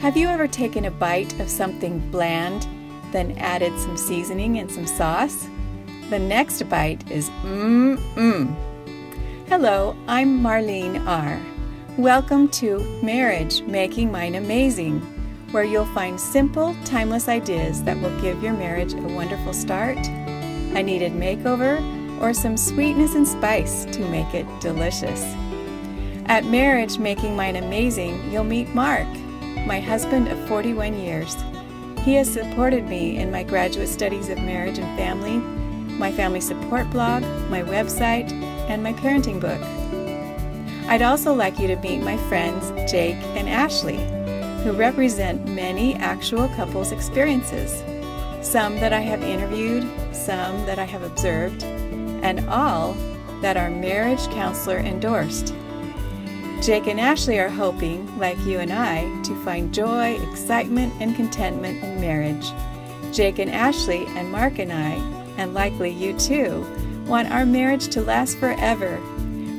Have you ever taken a bite of something bland, then added some seasoning and some sauce? The next bite is mmm mmm. Hello, I'm Marlene R. Welcome to Marriage Making Mine Amazing, where you'll find simple, timeless ideas that will give your marriage a wonderful start, a needed makeover, or some sweetness and spice to make it delicious. At Marriage Making Mine Amazing, you'll meet Mark, my husband of 41 years. He has supported me in my graduate studies of marriage and family, my family support blog, my website, and my parenting book. I'd also like you to meet my friends Jake and Ashley, who represent many actual couples' experiences. Some that I have interviewed, some that I have observed, and all that are marriage counselor endorsed. Jake and Ashley are hoping, like you and I, to find joy, excitement, and contentment in marriage. Jake and Ashley and Mark and I, and likely you too, want our marriage to last forever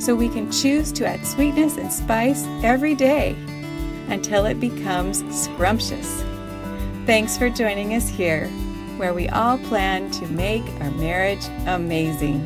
so we can choose to add sweetness and spice every day until it becomes scrumptious. Thanks for joining us here, where we all plan to make our marriage amazing.